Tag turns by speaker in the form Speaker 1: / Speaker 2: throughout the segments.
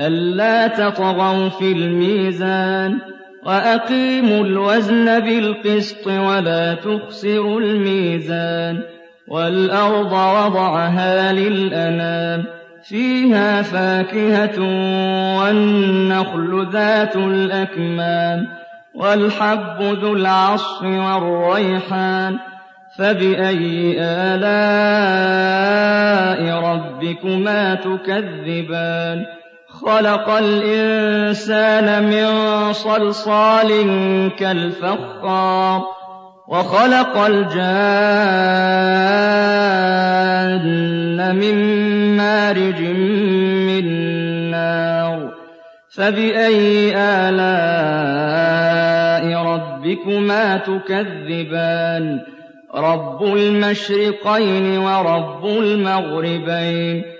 Speaker 1: ألا تطغوا في الميزان وأقيموا الوزن بالقسط ولا تخسروا الميزان والأرض وضعها للأنام فيها فاكهة والنخل ذات الأكمام والحب ذو العصف والريحان فبأي آلاء ربكما تكذبان خلق الإنسان من صلصال كالفخار وخلق الجان من مارج من نار فبأي آلاء ربكما تكذبان؟ رب المشرقين ورب المغربين.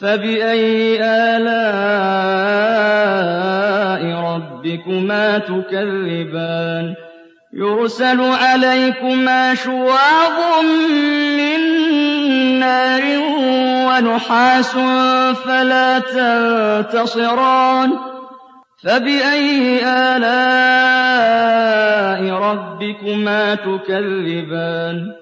Speaker 1: فبأي آلاء ربكما تكذبان يرسل عليكما شواظ من نار ونحاس فلا تنتصران فبأي آلاء ربكما تكذبان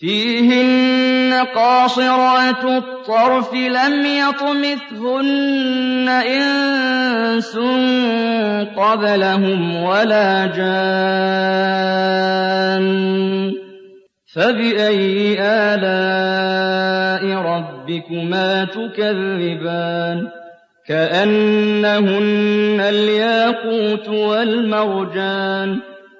Speaker 1: فِيهِنَّ قَاصِرَاتُ الطَّرْفِ لَمْ يَطْمِثْهُنَّ إِنسٌ قَبْلَهُمْ وَلَا جَانٌّ فَبِأَيِّ آلَاءِ رَبِّكُمَا تُكَذِّبَانِ كَأَنَّهُنَّ الْيَاقُوتُ وَالْمَرْجَانُ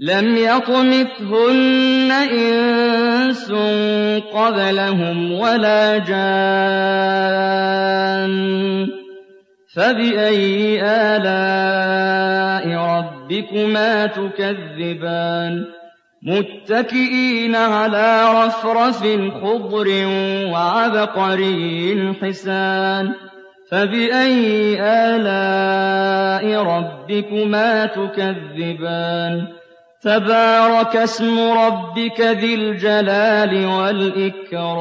Speaker 1: لَمْ يَطْمِثْهُنَّ إِنسٌ قَبْلَهُمْ وَلَا جَانٌّ فَبِأَيِّ آلَاءِ رَبِّكُمَا تُكَذِّبَانِ مُتَّكِئِينَ عَلَىٰ رَفْرَفٍ خُضْرٍ وَعَبْقَرِيٍّ حِسَانٍ فَبِأَيِّ آلَاءِ رَبِّكُمَا تُكَذِّبَانِ تَبَارَكَ اسْمُ رَبِّكَ ذِي الْجَلَالِ وَالْإِكْرَامِ.